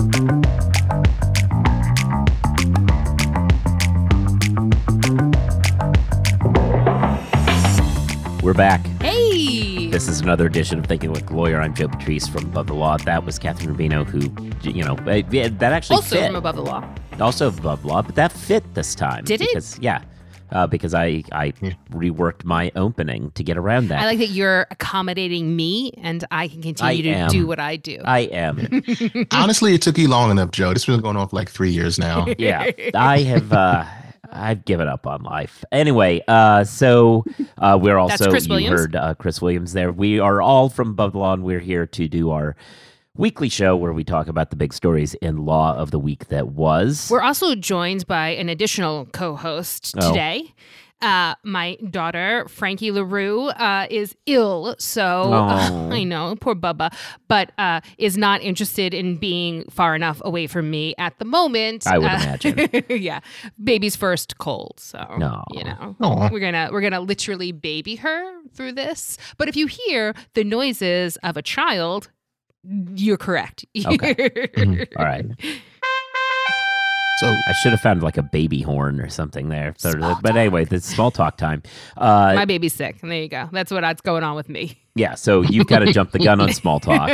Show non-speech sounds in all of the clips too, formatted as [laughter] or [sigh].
We're back. Hey! This is another edition of Thinking Like a Lawyer. I'm Joe Patrice from Above the Law. That was Kathryn Rubino, who, you know, eh, that actually also fit. from above the law. also above the law, but that fit this time. Did it? Because, yeah. Uh, because I, I reworked my opening to get around that. I like that you're accommodating me and I can continue I to am. do what I do. I am. [laughs] Honestly, it took you long enough, Joe. This has been going on for like three years now. [laughs] yeah i have uh i've given up on life anyway uh so uh we're also Chris you Williams. heard uh, chris williams there we are all from above the law and we're here to do our weekly show where we talk about the big stories in law of the week that was We're also joined by an additional co-host Oh. today. Uh, my daughter Frankie Larue uh, is ill, so Oh. [laughs] I know, poor Bubba, but uh, is not interested in being far enough away from me at the moment. I would Uh, imagine. [laughs] yeah, baby's first cold, so No. you know Aw. we're gonna we're gonna literally baby her through this. But if you hear the noises of a child, you're correct. Okay. Mhm. all right So i should have found like a baby horn or something there So- Small but anyway this small talk time uh My baby's sick, and there you go. That's what's going on with me. yeah so you've got to jump the gun on small talk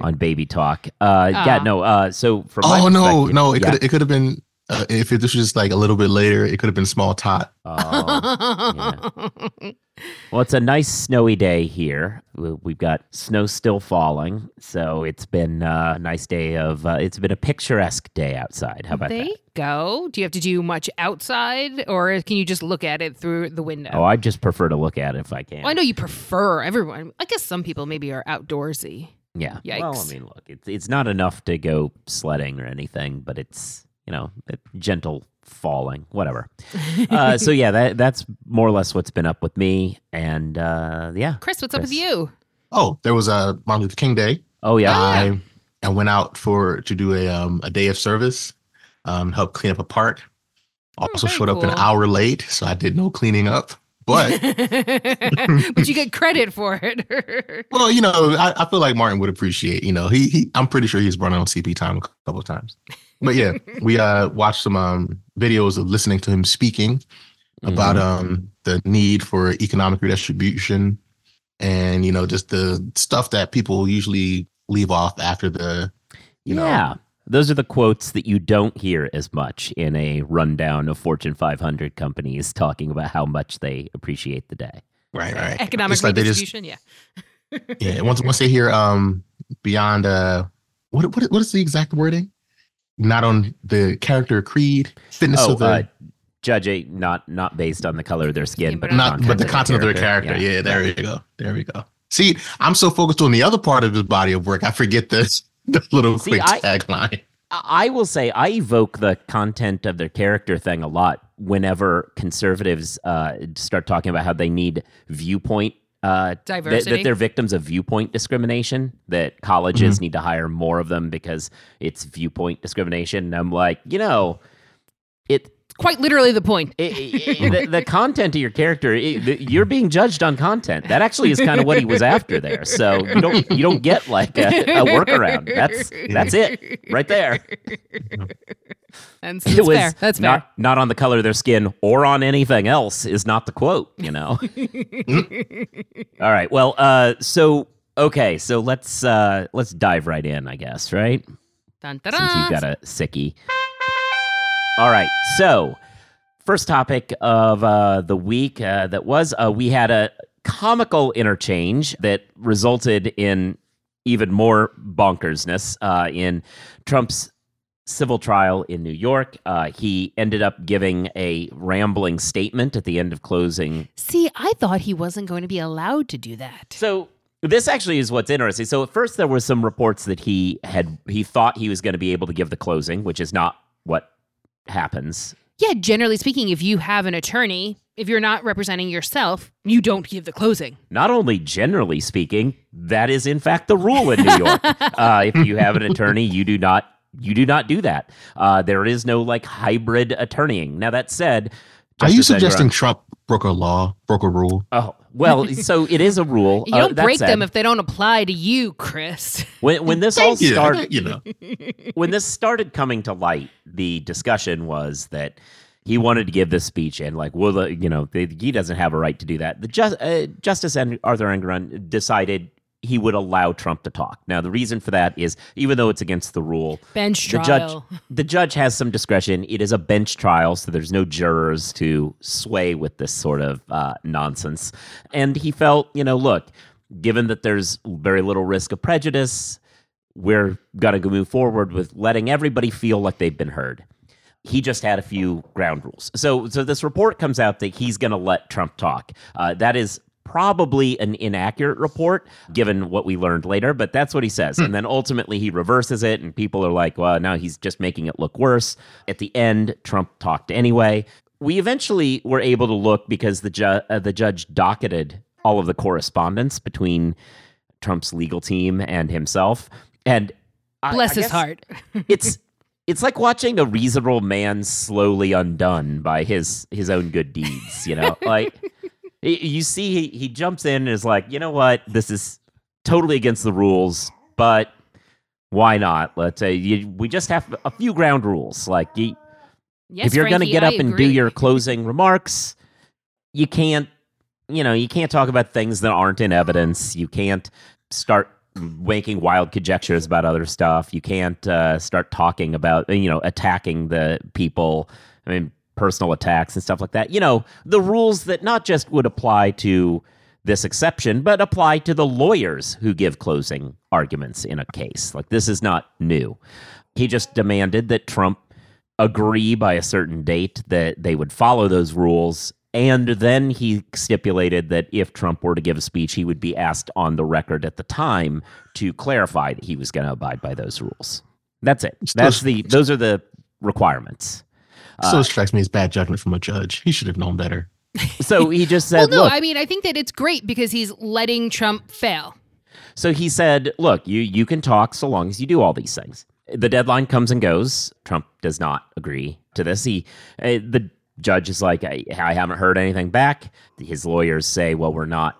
[laughs] on baby talk uh yeah no uh so from oh no, no, it yeah. could it could have been uh, if it, this was just like a little bit later, it could have been small tot. Oh, [laughs] well, it's a nice snowy day here. We- We've got snow still falling, so it's been uh, a nice day of. Uh, it's been a picturesque day outside. How about there that? you go. Do you have to do much outside, or can you just look at it through the window? Oh, I just prefer to look at it if I can. Well, I know you prefer everyone. I guess some people maybe are outdoorsy. Yeah. Well, I mean, look, it's it's not enough to go sledding or anything, but it's you know gentle falling, whatever. uh, so yeah, that that's more or less what's been up with me, and uh, yeah. Chris, what's up with you? Oh, there was a Martin Luther King Day. Oh yeah. yeah. I I went out for to do a um a day of service, um help clean up a park. Also Oh, very showed up an hour late, so I did no cleaning up. But [laughs] but you get credit for it. [laughs] well, you know, I, I feel like Martin would appreciate. You know, he he I'm pretty sure he's run on CP time a couple of times. But yeah, we uh watched some um videos of listening to him speaking about Mhm. um the need for economic redistribution and you know just the stuff that people usually leave off after the you know yeah. Those are the quotes that you don't hear as much in a rundown of Fortune 500 companies [laughs] talking about how much they appreciate the day. right right Economic It's like they just- redistribution, yeah. [laughs] yeah once once they hear um beyond uh what what what is the exact wording not on the character creed fitness Oh, of the uh, judge a not not based on the color of their skin, Skin, but but not but the content of their character. yeah, there we go. There we go. See i'm so focused on the other part of his body of work i forget this [laughs] the little See, quick I- tagline. I will say I evoke the content of their character thing a lot whenever conservatives uh, start talking about how they need viewpoint. Uh, that- Diversity. That, they're victims of viewpoint discrimination, that colleges need to hire more of them because it's viewpoint discrimination. And I'm like, you know, it, Quite literally the point. [laughs] it, it- the, the content of your character, it, the, you're being judged on content. That actually is kind of what he was after there. So you don't you don't get like a, a workaround. That's that's it right there. That's, it was fair. That's fair. not not on the color of their skin or on anything else is not the quote you know [laughs] all right well uh so okay so let's uh let's dive right in i guess right Dun, since you've got a sickie all right so first topic of uh the week uh, that was uh we had a comical interchange that resulted in even more bonkersness uh in trump's civil trial in New York. Uh, he ended up giving a rambling statement at the end of closing. See, I thought he wasn't going to be allowed to do that. So this actually is what's interesting. So at first there were some reports that he had he thought he was going to be able to give the closing, which is not what happens. Yeah, generally speaking, if you have an attorney, if you're not representing yourself, you don't give the closing. Not only generally speaking, that is in fact the rule in New York. [laughs] uh, if you have an attorney, you do not you do not do that. Uh, there is no like hybrid attorneying. Now that said, are you Justice Engoron- suggesting trump broke a law broke a rule Oh, Well, so it is a rule. [laughs] You Uh, don't that break them if they don't apply to you, Chris. [laughs] when when this all Thank you. started. You know, [laughs] when this started coming to light, the discussion was that he wanted to give this speech, and like, well, the, you know, the, he doesn't have a right to do that. The ju- uh, Justice En- Arthur Engoron decided he would allow Trump to talk. Now, the reason for that is, even though it's against the rule, Bench the trial. judge [laughs] the judge has some discretion. It is a bench trial, so there's no jurors to sway with this sort of uh, nonsense. And he felt, you know, look, given that there's very little risk of prejudice, we're going to move forward with letting everybody feel like they've been heard. He just had a few ground rules. So, so this report comes out that he's going to let Trump talk. Uh, that is probably an inaccurate report given what we learned later, but that's what he says. And then ultimately he reverses it, and people are like, well, now he's just making it look worse. At the end, Trump talked anyway. We eventually were able to look because the, ju- uh, the judge docketed all of the correspondence between Trump's legal team and himself. And I- Bless I his heart. [laughs] it's it's like watching a reasonable man slowly undone by his his own good deeds you know like y- you see he, he jumps in and is like you know what? This is totally against the rules but why not? Let's say you, we just have a few ground rules like you, Yes, if you're going to get I up and do your closing remarks you can't you know you can't talk about things that aren't in evidence. You can't start making wild conjectures about other stuff. You can't uh, start talking about you know attacking the people. I mean personal attacks and stuff like that you know the rules that not just would apply to this exception but apply to the lawyers who give closing arguments in a case like this is not new he just demanded that trump agree by a certain date that they would follow those rules. And then he stipulated that if Trump were to give a speech, he would be asked on the record at the time to clarify that he was going to abide by those rules. That's it. That's the those are the requirements. Still strikes me as bad judgment from a judge. He should have known better. So he just Well, said, no, "Look." I mean, I think that it's great because he's letting Trump fail. So he said, "Look, you you can talk so long as you do all these things." The deadline comes and goes. Trump does not agree to this. He uh, the judge is like, I, "I haven't heard anything back." His lawyers say, "Well, we're not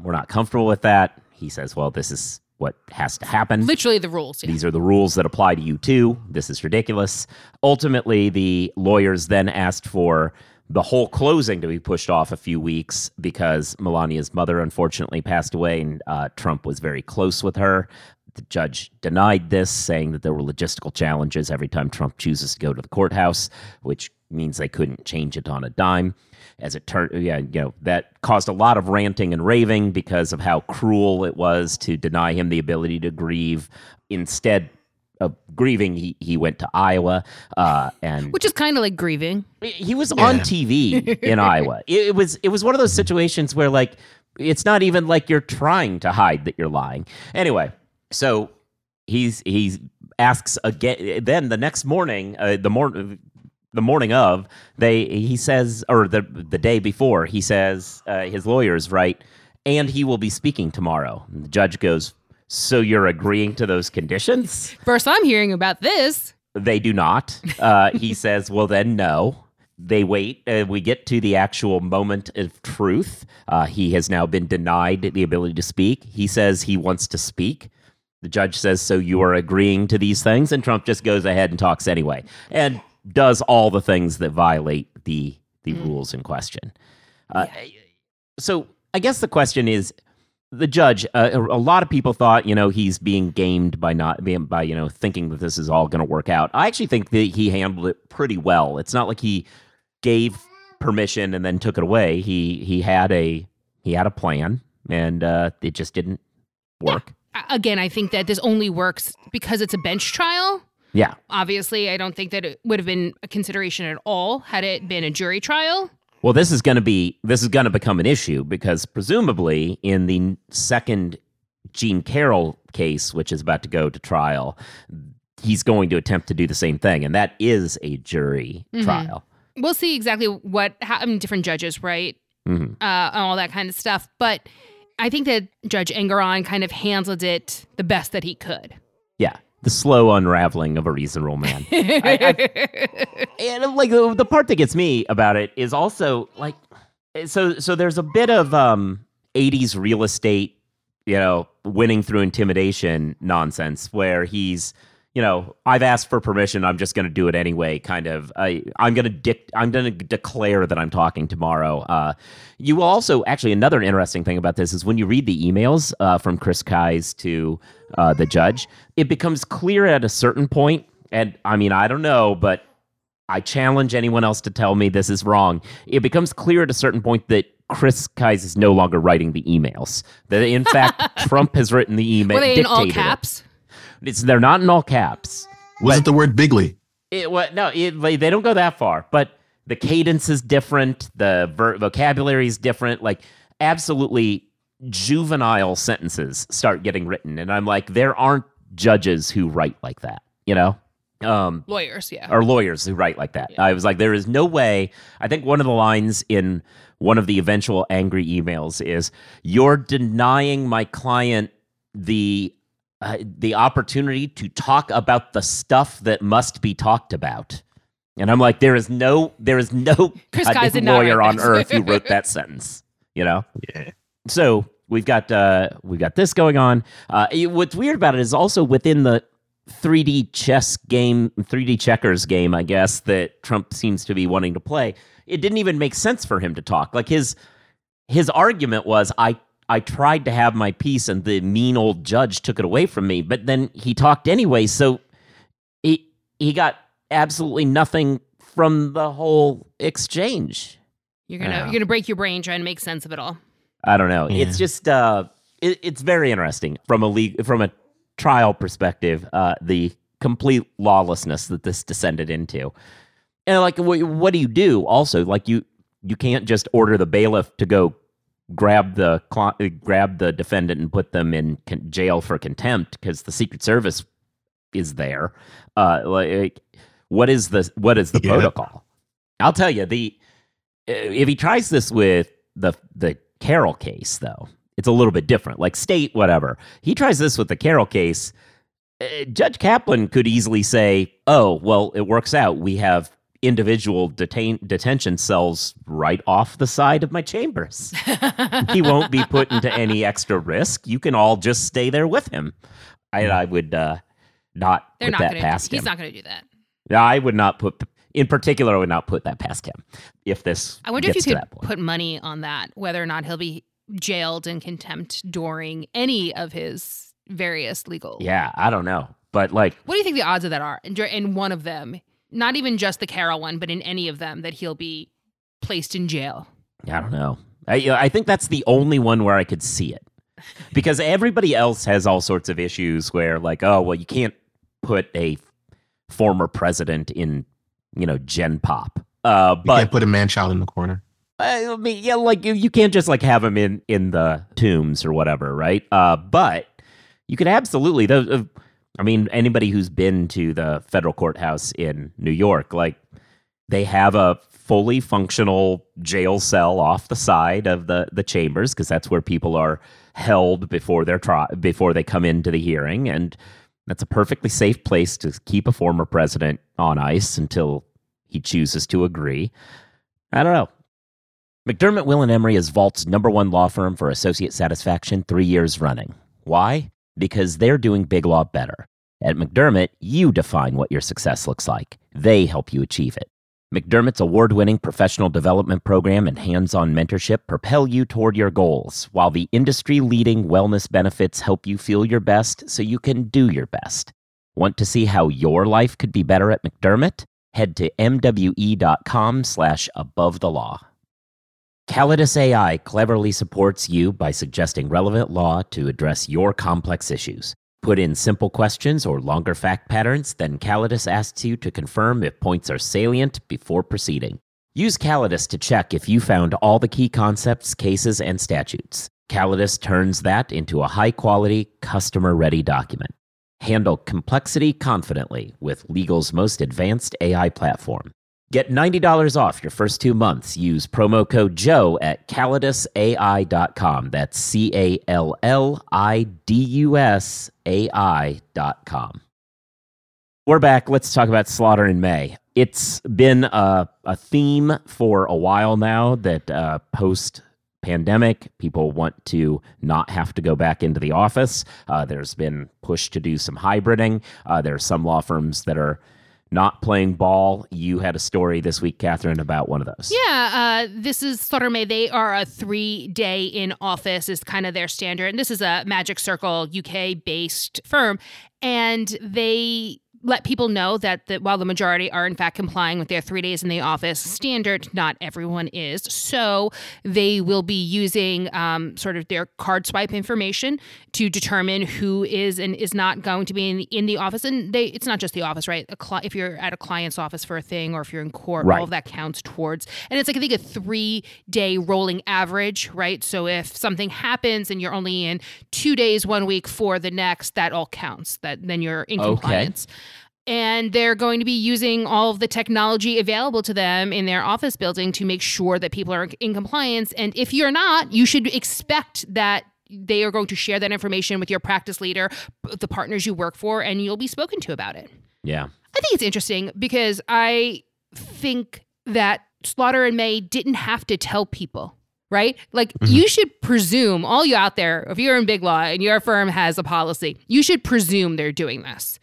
we're not comfortable with that." He says, "Well, this is what has to happen." Literally the rules. Yeah. These are the rules that apply to you too. This is ridiculous. Ultimately, the lawyers then asked for the whole closing to be pushed off a few weeks because Melania's mother unfortunately passed away and uh, Trump was very close with her. The judge denied this, saying that there were logistical challenges every time Trump chooses to go to the courthouse, which means they couldn't change it on a dime. As it turned, yeah, you know, that caused a lot of ranting and raving because of how cruel it was to deny him the ability to grieve. Instead of grieving, he, he went to Iowa uh, and Which is kind of like grieving. he was on TV in [laughs] Iowa. It, it was it was one of those situations where like it's not even like you're trying to hide that you're lying. Anyway, so he's he asks again. Then the next morning, uh, the morning. The morning of, they he says, or the the day before, he says uh, his lawyers write, and he will be speaking tomorrow. And the judge goes, "So you're agreeing to those conditions?" First, I'm hearing about this. They do not. Uh, he [laughs] says, well, then no. They wait. Uh, we get to the actual moment of truth. Uh, he has now been denied the ability to speak. He says he wants to speak. The judge says, so you are agreeing to these things? And Trump just goes ahead and talks anyway and does all the things that violate the, the rules in question. Uh, So I guess the question is the judge uh, a lot of people thought you know he's being gamed by not being by you know thinking that this is all going to work out. I actually think that he handled it pretty well. It's not like he gave permission and then took it away. He he had a he had a plan and uh it just didn't work. A- Again, I think that this only works because it's a bench trial. Yeah Obviously, I don't think that it would have been a consideration at all had it been a jury trial. well this is going to be this is going to become an issue because presumably in the second jean carroll case which is about to go to trial he's going to attempt to do the same thing and that is a jury Mhm. trial We'll see exactly what how, I mean, different judges, right? Mhm. uh, and all that kind of stuff. But I think that Judge Engoron kind of handled it the best that he could. Yeah, the slow unraveling of a reasonable man. I- [laughs] and like the, the part that gets me about it is also like so so there's a bit of um 80s real estate, you know, winning through intimidation nonsense where he's you know, I've asked for permission. I'm just going to do it anyway. Kind of. I, I'm going to dic- I'm going to declare that I'm talking tomorrow. Uh, you also actually another interesting thing about this is when you read the emails uh, from Chris Kise to uh, the judge, it becomes clear at a certain point. And I mean, I don't know, but I challenge anyone else to tell me this is wrong. It becomes clear at a certain point that Chris Kise is no longer writing the emails. That in fact [laughs] Trump has written the email. Were they in all dictated it. Caps? It's they're not in all caps. Was it the word bigly? It what no, it, like, they don't go that far, but the cadence is different, the ver- vocabulary is different. Like absolutely juvenile sentences start getting written, and I'm like, there aren't judges who write like that, you know. Um, Lawyers, yeah. or lawyers who write like that. I was like, there is no way. I think one of the lines in one of the eventual angry emails is, "You're denying my client the uh, the opportunity to talk about the stuff that must be talked about." And I'm like, there is no, there is no [laughs] Chris goddamn Kise did lawyer on [laughs] earth who wrote that sentence. You know Yeah. so we've got uh we've got this going on uh it- what's weird about it is also within the 3d chess game 3d checkers game i guess that trump seems to be wanting to play it didn't even make sense for him to talk like his his argument was i i tried to have my piece and the mean old judge took it away from me but then he talked anyway so he he got absolutely nothing from the whole exchange You're gonna Yeah. you're gonna break your brain trying to make sense of it all. I don't know. It's just uh, it, it's very interesting from a league from a trial perspective. Uh, the complete lawlessness that this descended into, and like, what, what do you do? Also, like you you can't just order the bailiff to go grab the grab the defendant and put them in con- jail for contempt because the Secret Service is there. Uh, like, what is the what is the Yeah. protocol? I'll tell you the if he tries this with the the Carroll case, though, it's a little bit different. Like state, whatever. He tries this with the Carroll case. uh, Judge Kaplan could easily say, "Oh, well, it works out. We have individual detain detention cells right off the side of my chambers. he won't be put into any extra risk. You can all just stay there with him." I, I would uh, not They're put not that gonna. past Do, him. he's not gonna do that. I would not put, in particular, I would not put that past him if this. I wonder if you could put money on that, whether or not he'll be jailed in contempt during any of his various legal. Yeah, I don't know, but like, What do you think the odds of that are? Dur- in one of them, not even just the Carroll one, but in any of them, that he'll be placed in jail. I don't know. I, you know, I think that's the only one where I could see it, [laughs] because everybody else has all sorts of issues where, like, oh, well, you can't put a former president in, you know, Gen Pop. Uh, You can't put a man child in the corner. I mean, yeah, like you, you can't just like have him in in the tombs or whatever, right? Uh, but you could absolutely. Those, uh, I mean, anybody who's been to the federal courthouse in New York, like they have a fully functional jail cell off the side of the the chambers because that's where people are held before their trial before they come into the hearing, and that's a perfectly safe place to keep a former president on ice until he chooses to agree. I don't know. McDermott, Will and Emery is Vault's number one law firm for associate satisfaction three years running. Why? Because they're doing big law better. At McDermott, you define what your success looks like. They help you achieve it. McDermott's award winning professional development program and hands on mentorship propel you toward your goals, while the industry leading wellness benefits help you feel your best so you can do your best. Want to see how your life could be better at McDermott? Head to mwe.com slash above the law. Callidus AI cleverly supports you by suggesting relevant law to address your complex issues. Put in simple questions or longer fact patterns, then Callidus asks you to confirm if points are salient before proceeding. Use Callidus to check if you found all the key concepts, cases, and statutes. Callidus turns that into a high quality, customer ready document. Handle complexity confidently with legal's most advanced AI platform. Get $90 off your first two months. Use promo code Joe at callidusai.com. That's C A L L I D U S A I.com. We're back. Let's talk about Slaughter and May. it's been a, a theme for a while now that uh, post pandemic people want to not have to go back into the office uh, there's been push to do some hybriding uh, there are some law firms that are not playing ball you had a story this week kathryn about one of those Yeah, uh, this is May. They are a three day in office, is kind of their standard. And this is a Magic Circle UK based firm. And they let people know that the, while the majority are in fact complying with their three days in the office standard, not everyone is. So they will be using um, sort of their card swipe information to determine who is and is not going to be in the, in the office. And they, it's not just the office, right? A cli- if you're at a client's office for a thing, or if you're in court, Right. all of that counts towards. And it's like I think a three day rolling average, right? So if something happens and you're only in two days one week for the next, that all counts. That then you're in Okay. And they're going to be using all of the technology available to them in their office building to make sure that people are in compliance. And if you're not, you should expect that they are going to share that information with your practice leader, the partners you work for, and you'll be spoken to about it. yeah I think it's interesting because I think that Slaughter and May didn't have to tell people, right? Like Mhm. you should presume, all you out there, if you're in big law and your firm has a policy, you should presume they're doing this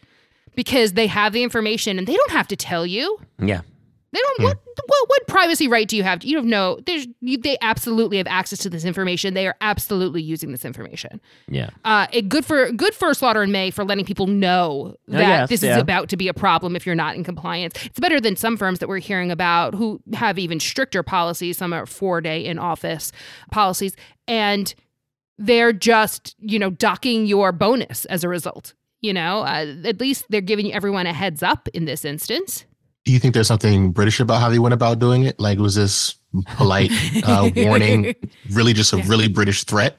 because they have the information and they don't have to tell you. yeah They don't. What, what what privacy right do you have? You don't know. There's you, they absolutely have access to this information. They are absolutely using this information. yeah Uh, it good for good for Slaughter and May for letting people know that yes, this yeah. is about to be a problem if you're not in compliance. It's better than some firms that we're hearing about who have even stricter policies. Some are four day in office policies, and they're just you know docking your bonus as a result. You know, uh, at least they're giving everyone a heads up in this instance. Do you think there's something British about how they went about doing it? Like, was this polite uh, [laughs] warning really just a Yeah. really British threat?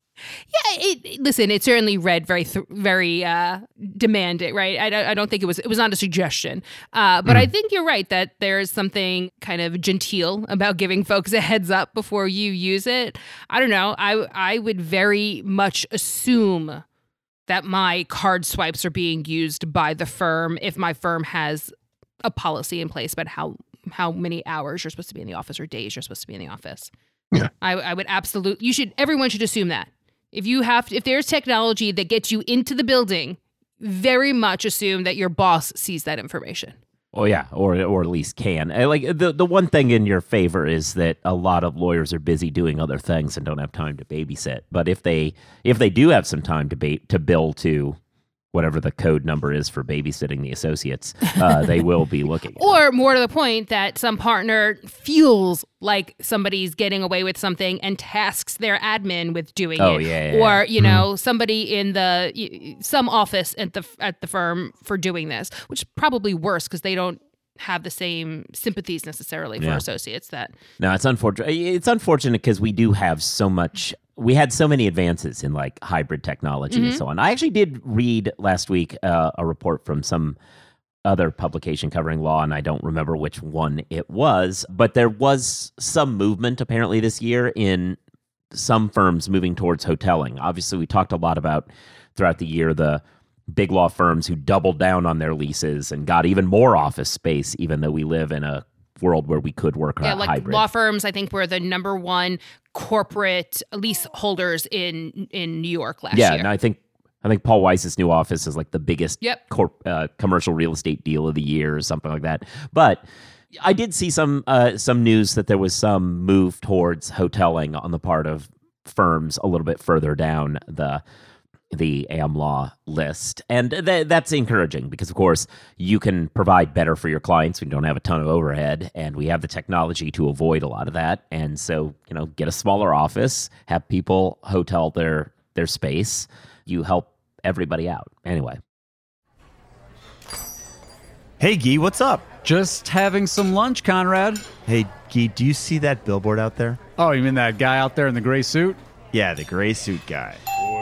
Yeah, it, listen, it certainly read very, th- very uh, demanding, right? I, don't- I don't think it was, it was not a suggestion, uh, but I think you're right that there's something kind of genteel about giving folks a heads up before you use it. I don't know. I, I would very much assume that my card swipes are being used by the firm if my firm has a policy in place about how how many hours you're supposed to be in the office or days you're supposed to be in the office. Yeah. I, I would absolutely you should everyone should assume that. If you have if there's technology that gets you into the building, very much assume that your boss sees that information. Oh yeah, or or at least can. Uh, Like the the one thing in your favor is that a lot of lawyers are busy doing other things and don't have time to babysit. But if they if they do have some time to ba- to bill to whatever the code number is for babysitting the associates, uh, they will be [laughs] looking. at. Or more to the point that some partner feels like somebody's getting away with something and tasks their admin with doing Oh, it. yeah, yeah, or you know somebody in the some office at the at the firm for doing this, which is probably worse because they don't have the same sympathies necessarily for Yeah. associates that No, it's unfortunate. It's unfortunate because we do have so much. We had so many advances in like hybrid technology and so on. I actually did read last week uh, a report from some other publication covering law, and I don't remember which one it was, but there was some movement apparently this year in some firms moving towards hoteling. Obviously, we talked a lot about throughout the year the big law firms who doubled down on their leases and got even more office space, even though we live in a world where we could work yeah like hybrid. law firms I think were the number one corporate leaseholders in in New York last yeah, year. Yeah, and I think I think Paul Weiss's new office is like the biggest Yep. corp, uh, commercial real estate deal of the year or something like that. But I did see some uh, some news that there was some move towards hoteling on the part of firms a little bit further down the the AmLaw list, and th- that's encouraging because, of course, you can provide better for your clients. We don't have a ton of overhead, and we have the technology to avoid a lot of that. And so, you know, get a smaller office, have people hotel their their space. You help everybody out. Anyway, Hey, Gee, what's up? Just having some lunch, Conrad. Hey, Gee, do you see that billboard out there? Oh, you mean that guy out there in the gray suit? Yeah, the gray suit guy.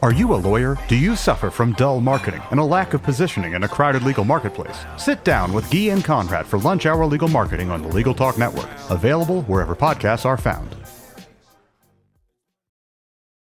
Are you a lawyer? Do you suffer from dull marketing and a lack of positioning in a crowded legal marketplace? Sit down with Guy and Conrad for Lunch Hour Legal Marketing on the Legal Talk Network, available wherever podcasts are found.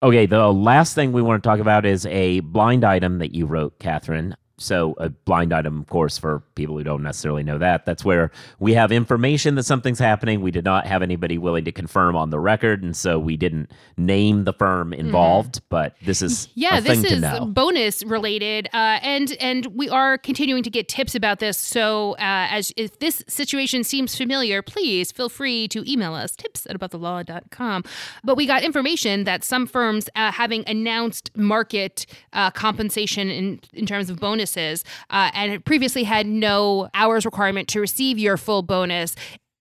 Okay, the last thing we want to talk about is a blind item that you wrote, Kathryn. So, a blind item, of course, for people who don't necessarily know that, that's where we have information that something's happening. We did not have anybody willing to confirm on the record, and so we didn't name the firm involved. But this is [laughs] yeah this is bonus related uh, and and we are continuing to get tips about this so uh, as if this situation seems familiar please feel free to email us tips at abovethelaw.com but we got information that some firms uh, having announced market uh, compensation in in terms of bonuses uh, and previously had no hours requirement to receive your full bonus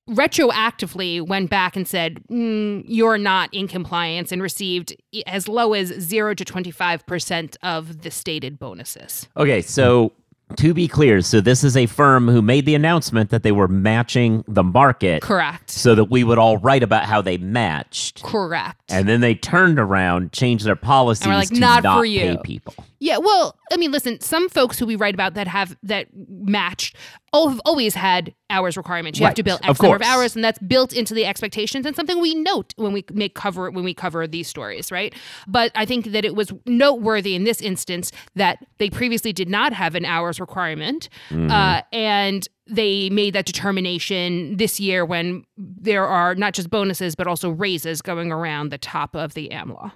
retroactively went back and said mm, you're not in compliance and received as low as 0 to 25% of the stated bonuses. Okay, so to be clear, so this is a firm who made the announcement that they were matching the market Correct. so that we would all write about how they matched. Correct. And then they turned around, changed their policies like, to "Not not for pay you." people. Yeah, well, I mean, listen, some folks who we write about that have that matched all have always had hours requirements. You have to Right, bill of X number of hours, and that's built into the expectations and something we note when we make cover when we cover these stories, right? But I think that it was noteworthy in this instance that they previously did not have an hours requirement, Mm-hmm. uh, and they made that determination this year when there are not just bonuses but also raises going around the top of the AMLA.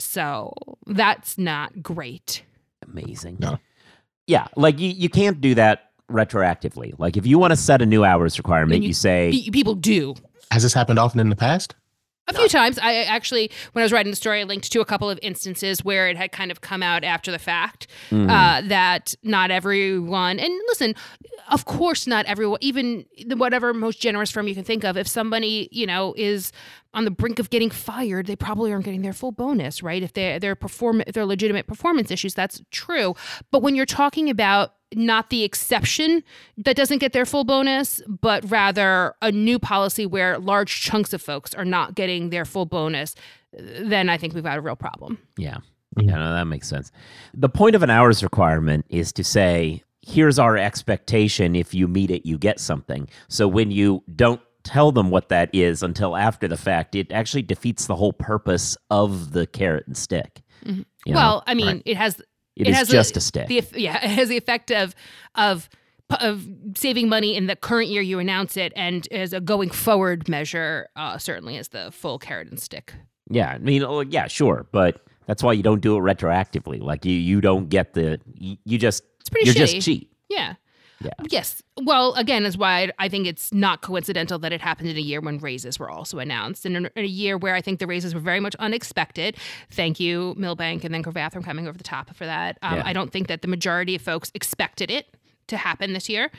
So that's not great. Amazing. No. Yeah, like you, you can't do that retroactively. Like if you want to set a new hours requirement, you, you- say, Pe- people do. Has this happened often in the past? A few times, I actually, when I was writing the story, I linked to a couple of instances where it had kind of come out after the fact Mm-hmm. uh, that not everyone, and listen, of course, not everyone, even the whatever most generous firm you can think of, if somebody, you know, is on the brink of getting fired, they probably aren't getting their full bonus, right? If they're, they're, perform- if they're legitimate performance issues, that's true. But when you're talking about not the exception that doesn't get their full bonus, but rather a new policy where large chunks of folks are not getting their full bonus, then I think we've got a real problem. yeah, yeah, no, that makes sense. The point of an hours requirement is to say, here's our expectation. If you meet it, you get something. So when you don't tell them what that is until after the fact, it actually defeats the whole purpose of the carrot and stick. You know? Mm-hmm. well, I mean, right. it has it is has just a stick. The, yeah, [laughs] it has the effect of of of saving money in the current year you announce it, and as a going forward measure, uh, certainly as the full carrot and stick. Yeah, I mean, oh, yeah, sure, but that's why you don't do it retroactively. Like you, you don't get the, you, you just, It's pretty you're shitty. just cheap. Yeah. Yeah. Yes. Well, again, is why I- think it's not coincidental that it happened in a year when raises were also announced, and in a, year where I think the raises were very much unexpected. Thank you, Milbank, and then Cravath for coming over the top for that. Um, Yeah. I don't think that the majority of folks expected it to happen this year.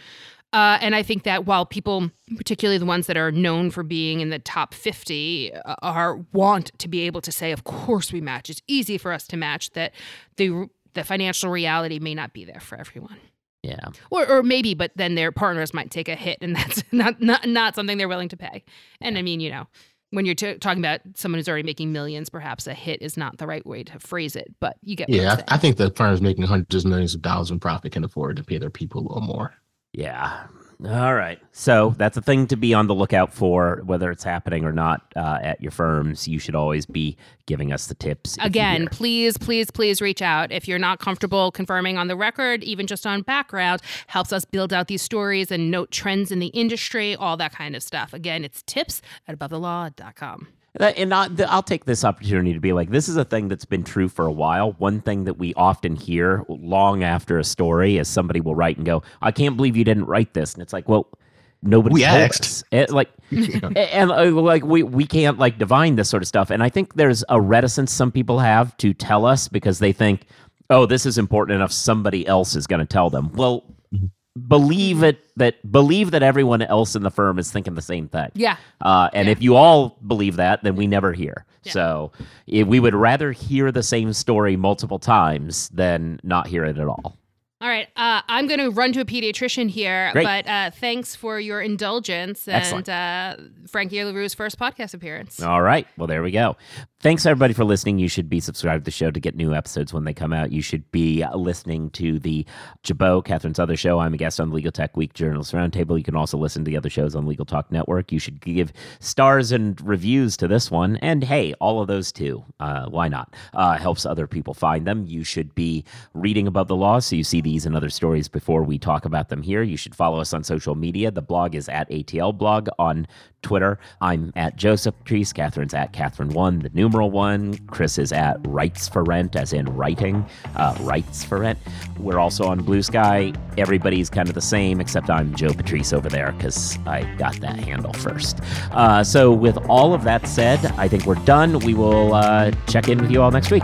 Uh, and I think that while people, particularly the ones that are known for being in the top 50, uh, are want to be able to say, "Of course we match. It's easy for us to match." That the the financial reality may not be there for everyone Yeah. or or maybe, but then their partners might take a hit, and [laughs] that's not not not something they're willing to pay. And I mean, you know, when you're t- talking about someone who's already making millions, perhaps a hit is not the right way to phrase it. But you get Yeah. I, I think the firms making hundreds of millions of dollars in profit can afford to pay their people a little more. Yeah. All right. So that's a thing to be on the lookout for, whether it's happening or not uh, at your firms. You should always be giving us the tips. Again, please, please, please reach out. If you're not comfortable confirming on the record, even just on background, helps us build out these stories and note trends in the industry, all that kind of stuff. Again, it's tips at abovethelaw.com. That- And I, I'll take this opportunity to be like, this is a thing that's been true for a while. One thing that we often hear long after a story is somebody will write and go, I can't believe you didn't write this. And it's like, well, nobody We asked. It, like, [laughs] and, and, uh, like we, we can't like divine this sort of stuff. And I think there's a reticence some people have to tell us because they think, oh, this is important enough. Somebody else is going to tell them. Well, believe it that believe that everyone else in the firm is thinking the same thing. Yeah. Uh, and if you all believe that, then we never hear. So if we would rather hear the same story multiple times than not hear it at all. All right, uh, I'm going to run to a pediatrician here, Great. but uh, thanks for your indulgence Excellent. and uh, Frankie LaRue's first podcast appearance. All right. Well, there we go. Thanks everybody for listening. You should be subscribed to the show to get new episodes when they come out. You should be listening to the Jabot, Kathryn's other show. I'm a guest on the Legal Tech Week Journalist Roundtable. You can also listen to the other shows on Legal Talk Network. You should give stars and reviews to this one. And hey, all of those too. Uh, why not? Uh, helps other people find them. You should be reading about the law so you see these and other stories before we talk about them here. You should follow us on social media. The blog is at ATL Blog on Twitter. I'm at Joseph Patrice. Kathryn's at Kathryn1, the numeral one. Chris is at Writes for Rent, as in writing, uh, Writes for Rent. We're also on Blue Sky. Everybody's kind of the same, except I'm Joe Patrice over there because I got that handle first. Uh, so, with all of that said, I think we're done. We will uh, check in with you all next week.